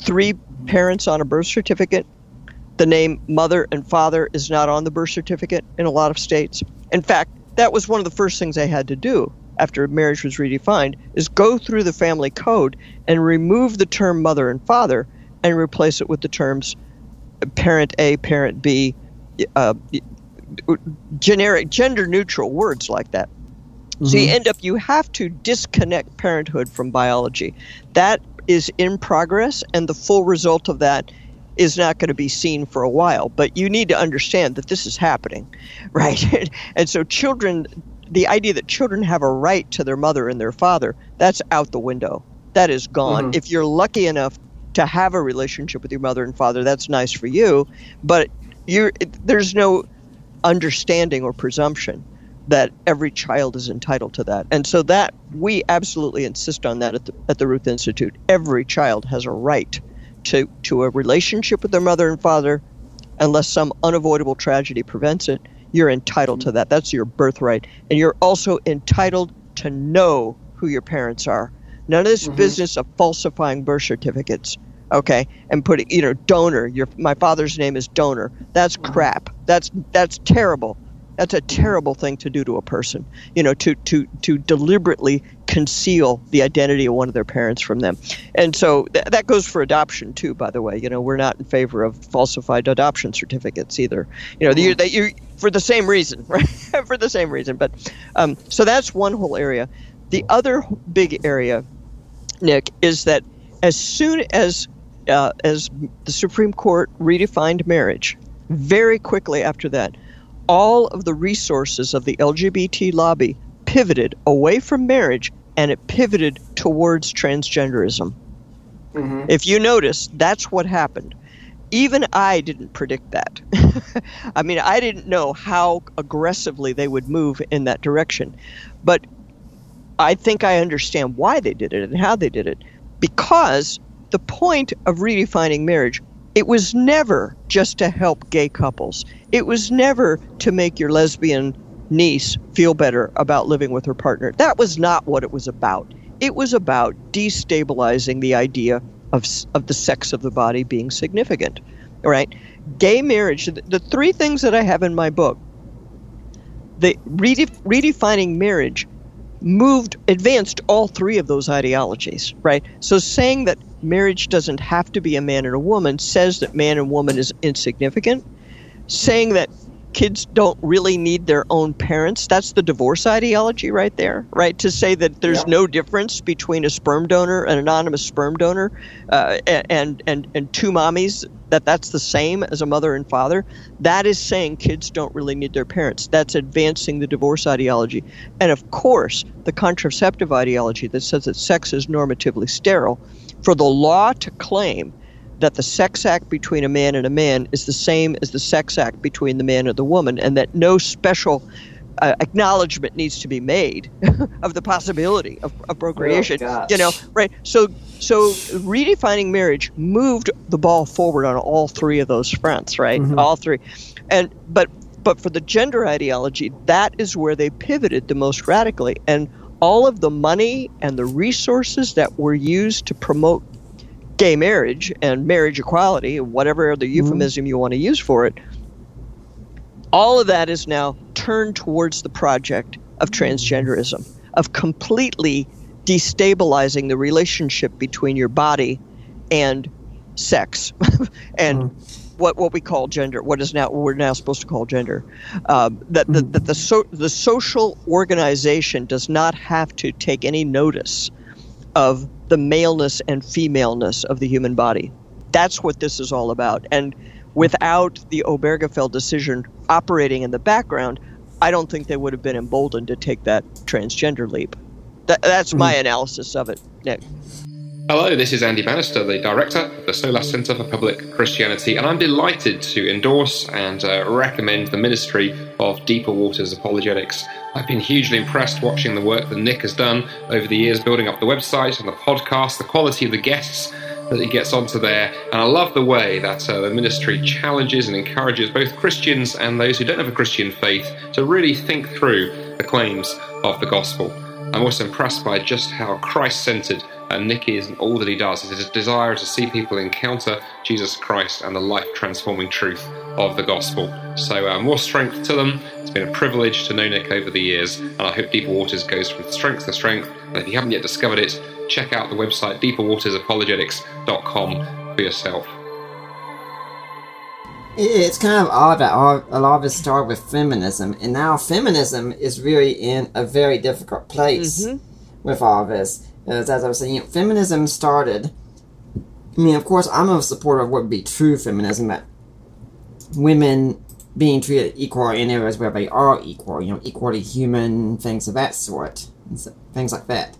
three parents on a birth certificate. The name mother and father is not on the birth certificate in a lot of states. In fact, that was one of the first things I had to do after marriage was redefined is go through the family code and remove the term mother and father and replace it with the terms parent A, parent B, uh, generic, gender neutral words like that. Mm-hmm. So you mm-hmm. end up, you have to disconnect parenthood from biology. That is in progress, and the full result of that is not going to be seen for a while. But you need to understand that this is happening, right? and so children the idea that children have a right to their mother and their father, that's out the window. That is gone. Mm-hmm. If you're lucky enough to have a relationship with your mother and father, that's nice for you, but you there's no understanding or presumption that every child is entitled to that. And so that we absolutely insist on that at the, at the Ruth Institute. Every child has a right to to a relationship with their mother and father unless some unavoidable tragedy prevents it you're entitled to that. That's your birthright. And you're also entitled to know who your parents are. None of this mm-hmm. business of falsifying birth certificates, okay, and putting, you know, donor. Your my father's name is donor. That's mm-hmm. crap. That's that's terrible. That's a terrible thing to do to a person. You know, to to to deliberately conceal the identity of one of their parents from them. And so th- that goes for adoption too. By the way, you know, we're not in favor of falsified adoption certificates either. You know, mm-hmm. that you for the same reason, right? for the same reason. But um, so that's one whole area. The other big area, Nick, is that as soon as uh, as the Supreme Court redefined marriage, very quickly after that, all of the resources of the LGBT lobby pivoted away from marriage and it pivoted towards transgenderism. Mm-hmm. If you notice, that's what happened. Even I didn't predict that. I mean, I didn't know how aggressively they would move in that direction. But I think I understand why they did it and how they did it. Because the point of redefining marriage, it was never just to help gay couples. It was never to make your lesbian niece feel better about living with her partner. That was not what it was about. It was about destabilizing the idea of, of the sex of the body being significant. Right? Gay marriage, the, the three things that I have in my book, the redef- redefining marriage moved advanced all three of those ideologies right so saying that marriage doesn't have to be a man and a woman says that man and woman is insignificant saying that kids don't really need their own parents. That's the divorce ideology right there, right? To say that there's yeah. no difference between a sperm donor, an anonymous sperm donor, uh, and and and two mommies. That that's the same as a mother and father. That is saying kids don't really need their parents. That's advancing the divorce ideology, and of course the contraceptive ideology that says that sex is normatively sterile. For the law to claim that the sex act between a man and a man is the same as the sex act between the man and the woman, and that no special uh, acknowledgement needs to be made of the possibility of, of procreation. Oh, you know, right? So, so redefining marriage moved the ball forward on all three of those fronts, right? Mm-hmm. All three, and but but for the gender ideology, that is where they pivoted the most radically, and all of the money and the resources that were used to promote gay marriage and marriage equality, whatever the mm-hmm. euphemism mm-hmm. you want to use for it, all of that is now turned towards the project of transgenderism, of completely destabilizing the relationship between your body and sex and mm. What what we call gender what is now we're now supposed to call gender um, that, the, that the, so, the social organization does not have to take any notice of the maleness and femaleness of the human body. That's what this is all about. And without the Obergefell decision operating in the background, I don't think they would have been emboldened to take that transgender leap. That, that's my mm-hmm. analysis of it, Nick. Hello, this is Andy Bannister, the director of the Solas Center for Public Christianity, and I'm delighted to endorse and uh, recommend the ministry of Deeper Waters Apologetics. I've been hugely impressed watching the work that Nick has done over the years, building up the website and the podcast, the quality of the guests that he gets onto there, and I love the way that uh, the ministry challenges and encourages both Christians and those who don't have a Christian faith to really think through the claims of the gospel. I'm also impressed by just how Christ centered and Nick is and all that he does. It's his desire to see people encounter Jesus Christ and the life transforming truth of the gospel. So, uh, more strength to them. It's been a privilege to know Nick over the years, and I hope Deeper Waters goes from strength to strength. And if you haven't yet discovered it, check out the website deeperwatersapologetics.com for yourself. It's kind of odd that all, a lot of it started with feminism, and now feminism is really in a very difficult place mm-hmm. with all of this as, as I was saying, you know, feminism started. I mean, of course, I'm a supporter of what would be true feminism, that women being treated equal in areas where they are equal, you know, equally human, things of that sort, things like that.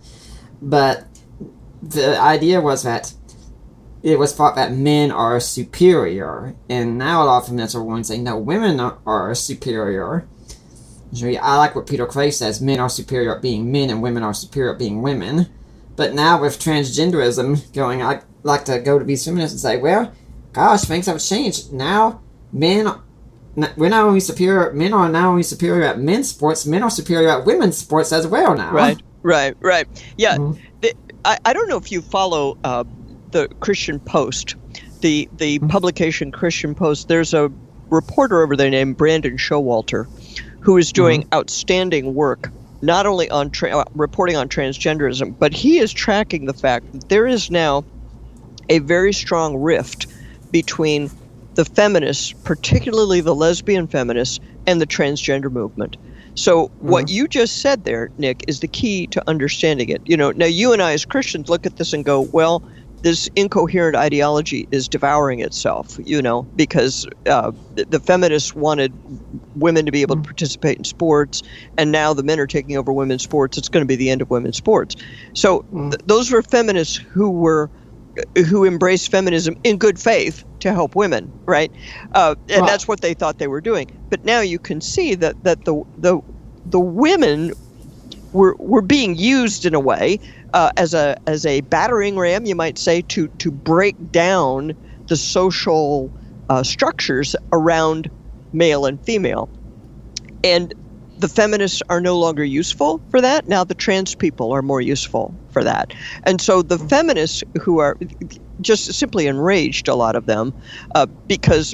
But the idea was that it was thought that men are superior, and now a lot of feminists are willing to say, no, women are superior. I like what Peter Clay says men are superior at being men, and women are superior at being women. But now with transgenderism going, I like to go to these feminists and say, well, gosh, things have changed. Now, men, we're not only superior, men are now only superior at men's sports, men are superior at women's sports as well now. Right, right, right. Yeah. Mm-hmm. The, I, I don't know if you follow uh, the Christian Post, the, the mm-hmm. publication Christian Post. There's a reporter over there named Brandon Showalter who is doing mm-hmm. outstanding work not only on tra- uh, reporting on transgenderism, but he is tracking the fact that there is now a very strong rift between the feminists, particularly the lesbian feminists, and the transgender movement. So mm-hmm. what you just said there, Nick, is the key to understanding it. You know, now you and I as Christians look at this and go, well, this incoherent ideology is devouring itself, you know, because uh, the feminists wanted women to be able to participate in sports, and now the men are taking over women's sports. It's going to be the end of women's sports. So mm. th- those were feminists who were who embraced feminism in good faith to help women, right? Uh, and that's what they thought they were doing. But now you can see that that the the the women we're we're being used in a way uh, as a as a battering ram, you might say, to to break down the social uh, structures around male and female, and the feminists are no longer useful for that. Now the trans people are more useful for that, and so the feminists who are just simply enraged, a lot of them, uh, because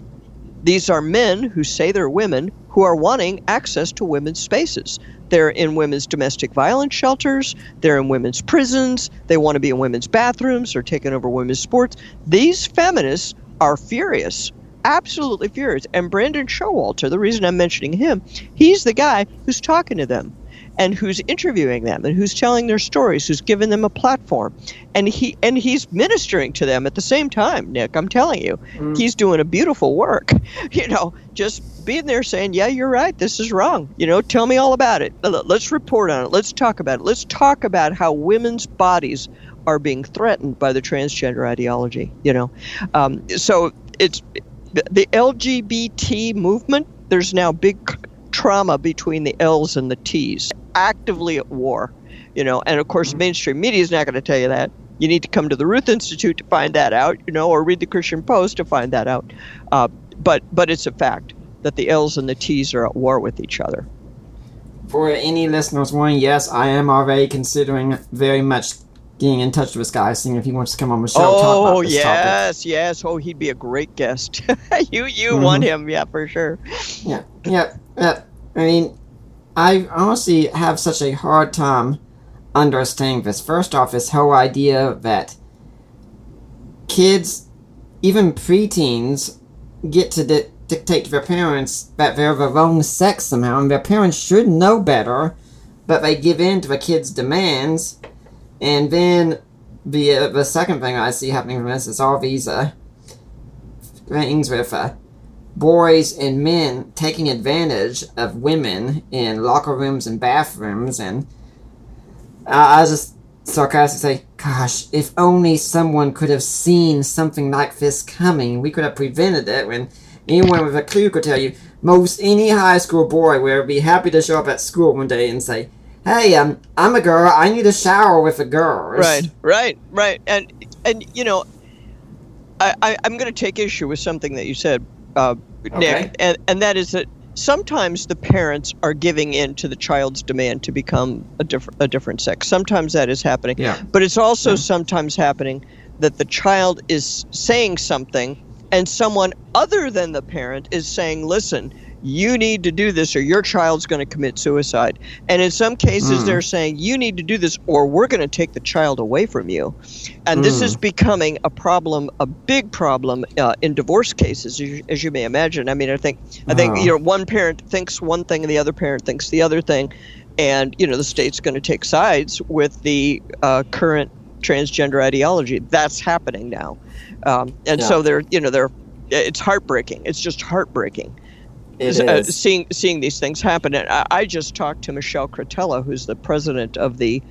these are men who say they're women who are wanting access to women's spaces. They're in women's domestic violence shelters, they're in women's prisons, they want to be in women's bathrooms or taking over women's sports. These feminists are furious, absolutely furious. And Brandon Showalter, the reason I'm mentioning him, he's the guy who's talking to them and who's interviewing them and who's telling their stories, who's given them a platform. And he and he's ministering to them at the same time, Nick. I'm telling you. Mm. He's doing a beautiful work. You know, just being there saying, "Yeah, you're right. This is wrong." You know, tell me all about it. Let's report on it. Let's talk about it. Let's talk about how women's bodies are being threatened by the transgender ideology, you know. Um, so it's the LGBT movement, there's now big trauma between the L's and the T's actively at war, you know. And of course, mm-hmm. mainstream media is not going to tell you that. You need to come to the Ruth Institute to find that out, you know, or read the Christian Post to find that out. Uh, but but it's a fact that the L's and the T's are at war with each other. For any listeners wondering, yes, I am already considering very much getting in touch with this guy, seeing if he wants to come on the show. Oh yes, topic. yes. Oh, he'd be a great guest. you you mm-hmm. want him, yeah, for sure. Yeah, yeah, yeah. I mean, I honestly have such a hard time understanding this. First off, this whole idea that kids, even preteens, get to di- dictate to their parents that they're the wrong sex somehow, and their parents should know better, but they give in to the kids' demands. And then the uh, the second thing I see happening from this is all these uh, things with uh, boys and men taking advantage of women in locker rooms and bathrooms, and I was just sarcastically say, "Gosh, if only someone could have seen something like this coming, we could have prevented it." When anyone with a clue could tell you, most any high school boy would be happy to show up at school one day and say. Hey, um, I'm a girl. I need a shower with a girl. Right, right, right. And and you know, I, I I'm going to take issue with something that you said uh, Nick, and, and that is that sometimes the parents are giving in to the child's demand to become a different a different sex. Sometimes that is happening. Yeah. But it's also yeah. sometimes happening that the child is saying something and someone other than the parent is saying, "Listen, you need to do this or your child's going to commit suicide. And in some cases, mm. they're saying, you need to do this or we're going to take the child away from you. And mm. this is becoming a problem, a big problem uh, in divorce cases, as you, as you, may imagine. I mean, I think, I think, you know, one parent thinks one thing and the other parent thinks the other thing. And, you know, the state's going to take sides with the uh, current transgender ideology. That's happening now. Um, and yeah. so they're, you know, they're, it's heartbreaking. It's just heartbreaking uh, seeing seeing these things happen. And I, I, just talked to Michelle Cretella, who's the president of the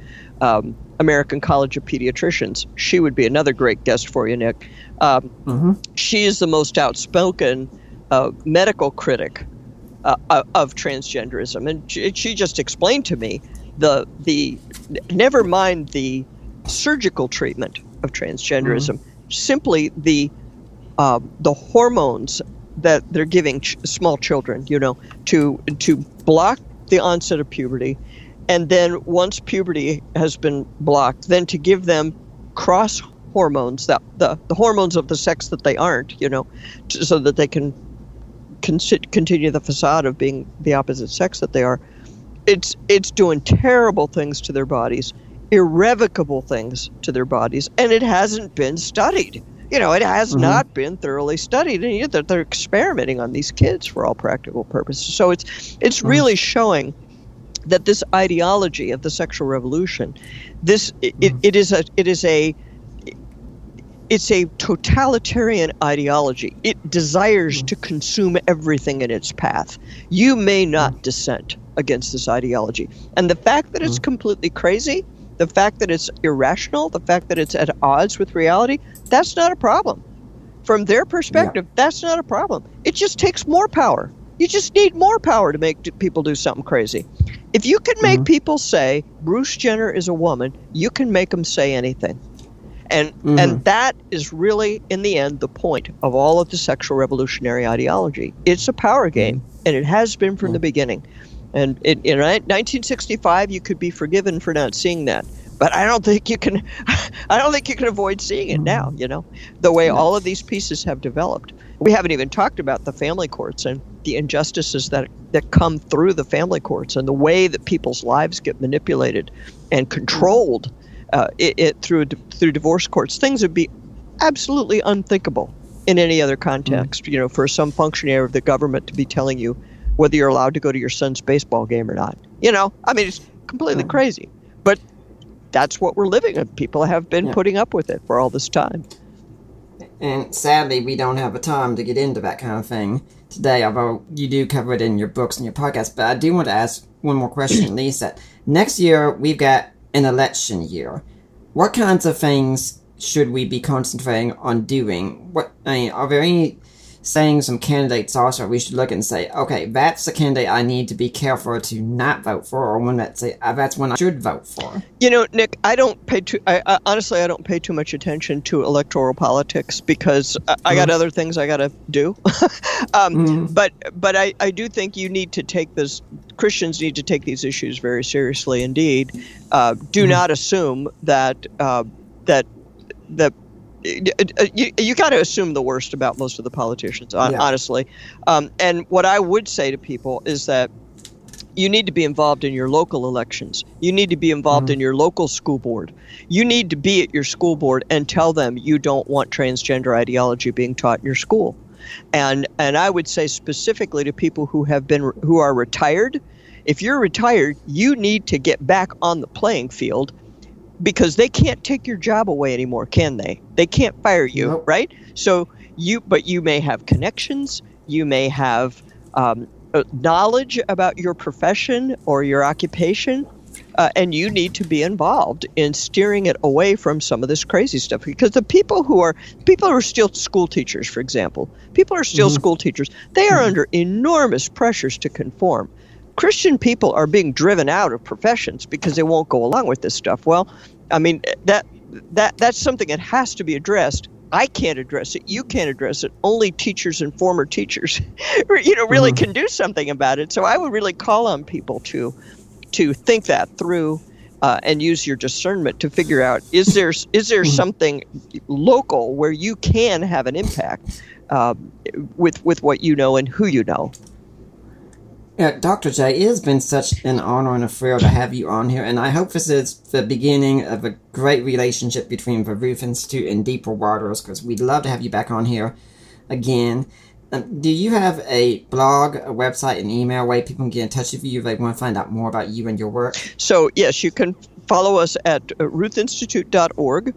um, American College of Pediatricians. She would be another great guest for you, Nick. Um, mm-hmm. She is the most outspoken uh, medical critic uh, of transgenderism, and she, she, just explained to me the the never mind the surgical treatment of transgenderism, mm-hmm. simply the uh, the hormones that they're giving ch- small children, you know, to to block the onset of puberty, and then once puberty has been blocked, then to give them cross hormones that the, the hormones of the sex that they aren't, you know, so that they can con- continue the facade of being the opposite sex that they are. It's it's doing terrible things to their bodies, irrevocable things to their bodies, and it hasn't been studied you know, it has mm-hmm. not been thoroughly studied, and yet they're experimenting on these kids for all practical purposes. So it's it's mm-hmm. really showing that this ideology of the sexual revolution, this it, mm-hmm. it is a it is a it's a totalitarian ideology. It desires mm-hmm. to consume everything in its path. You may not mm-hmm. dissent against this ideology. And the fact that it's mm-hmm. completely crazy, the fact that it's irrational, the fact that it's at odds with reality, that's not a problem. From their perspective, yeah. that's not a problem. It just takes more power. You just need more power to make people do something crazy. If you can make mm-hmm. people say Bruce Jenner is a woman, you can make them say anything. And mm-hmm. and that is really in the end the point of all of the sexual revolutionary ideology. It's a power game and it has been from mm-hmm. the beginning. And in, in 1965 you could be forgiven for not seeing that but I don't think you can. I don't think you can avoid seeing it now. You know, the way all of these pieces have developed. We haven't even talked about the family courts and the injustices that that come through the family courts and the way that people's lives get manipulated and controlled uh, it, it, through through divorce courts. Things would be absolutely unthinkable in any other context. Mm-hmm. You know, for some functionary of the government to be telling you whether you're allowed to go to your son's baseball game or not. You know, I mean, it's completely mm-hmm. crazy. But that's what we're living in. People have been yeah. putting up with it for all this time. And sadly, we don't have the time to get into that kind of thing today, although you do cover it in your books and your podcast. But I do want to ask one more question, Lisa. next year, we've got an election year. What kinds of things should we be concentrating on doing? What I mean, are there any saying some candidates also we should look and say, okay, that's the candidate I need to be careful to not vote for, or one that say uh, that's one I should vote for. You know, Nick, I don't pay too. I, I, honestly, I don't pay too much attention to electoral politics because I, I got mm-hmm. other things I got to do. um, mm-hmm. But but I, I do think you need to take this. Christians need to take these issues very seriously indeed. Uh, do mm-hmm. not assume that uh, that that you, you got to assume the worst about most of the politicians, yeah. honestly. Um, and what I would say to people is that you need to be involved in your local elections. You need to be involved mm-hmm. in your local school board. You need to be at your school board and tell them you don't want transgender ideology being taught in your school. And and I would say specifically to people who have been who are retired, if you're retired, you need to get back on the playing field because they can't take your job away anymore, can they? They can't fire you, nope. right? So you, but you may have connections, you may have um, uh, knowledge about your profession or your occupation, uh, and you need to be involved in steering it away from some of this crazy stuff. Because the people who are people who are still school teachers, for example, people are still mm-hmm. school teachers. They are mm-hmm. under enormous pressures to conform. Christian people are being driven out of professions because they won't go along with this stuff. Well, I mean that that that's something that has to be addressed. I can't address it. You can't address it. Only teachers and former teachers, you know, really mm-hmm. can do something about it. So I would really call on people to to think that through uh, and use your discernment to figure out is there is there mm-hmm. something local where you can have an impact uh, with with what you know and who you know. Yeah, Dr. J, it has been such an honor and a thrill to have you on here, and I hope this is the beginning of a great relationship between the Ruth Institute and Deeper Waters, because we'd love to have you back on here again. Um, do you have a blog, a website, an email way people can get in touch with you if they want to find out more about you and your work? So, yes, you can follow us at uh, ruthinstitute.org.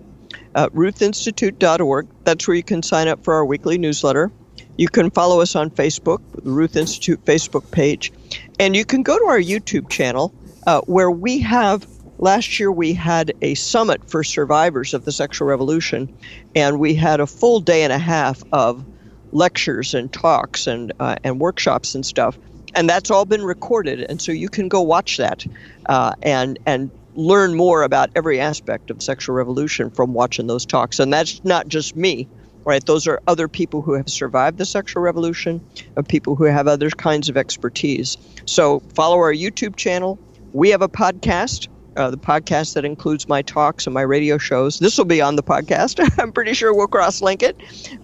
Uh, ruthinstitute.org. That's where you can sign up for our weekly newsletter. You can follow us on Facebook, the Ruth Institute Facebook page, and you can go to our YouTube channel uh, where we have. Last year, we had a summit for survivors of the sexual revolution, and we had a full day and a half of lectures and talks and uh, and workshops and stuff, and that's all been recorded, and so you can go watch that uh, and and learn more about every aspect of sexual revolution from watching those talks. And that's not just me right? Those are other people who have survived the sexual revolution, of people who have other kinds of expertise. So follow our YouTube channel. We have a podcast. Uh, the podcast that includes my talks and my radio shows. This will be on the podcast. I'm pretty sure we'll cross link it.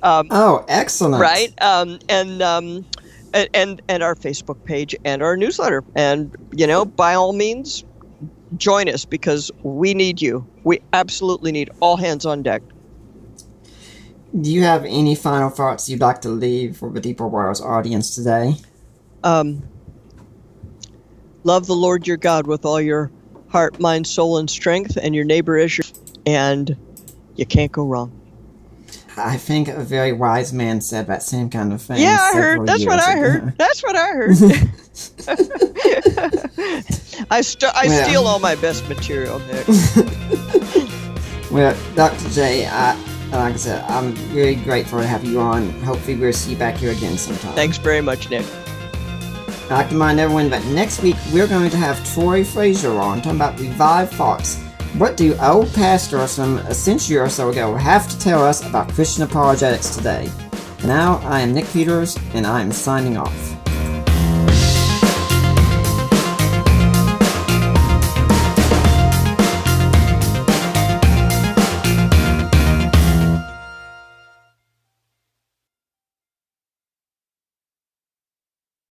Um, oh, excellent! Right, um, and um, and and our Facebook page and our newsletter. And you know, by all means, join us because we need you. We absolutely need all hands on deck do you have any final thoughts you'd like to leave for the Deeper Waters audience today? Um, love the Lord your God with all your heart, mind, soul, and strength, and your neighbor as your, and you can't go wrong. I think a very wise man said that same kind of thing. Yeah, I heard. That's what I heard. That's what I heard. I st- I well, steal all my best material, Nick. well, Dr. J, I, like I said, I'm very grateful to have you on. Hopefully, we'll see you back here again sometime. Thanks very much, Nick. I'd like to remind everyone that next week we're going to have Troy Fraser on talking about revived thoughts. What do old pastors from a century or so ago have to tell us about Christian apologetics today? Now, I am Nick Peters, and I am signing off.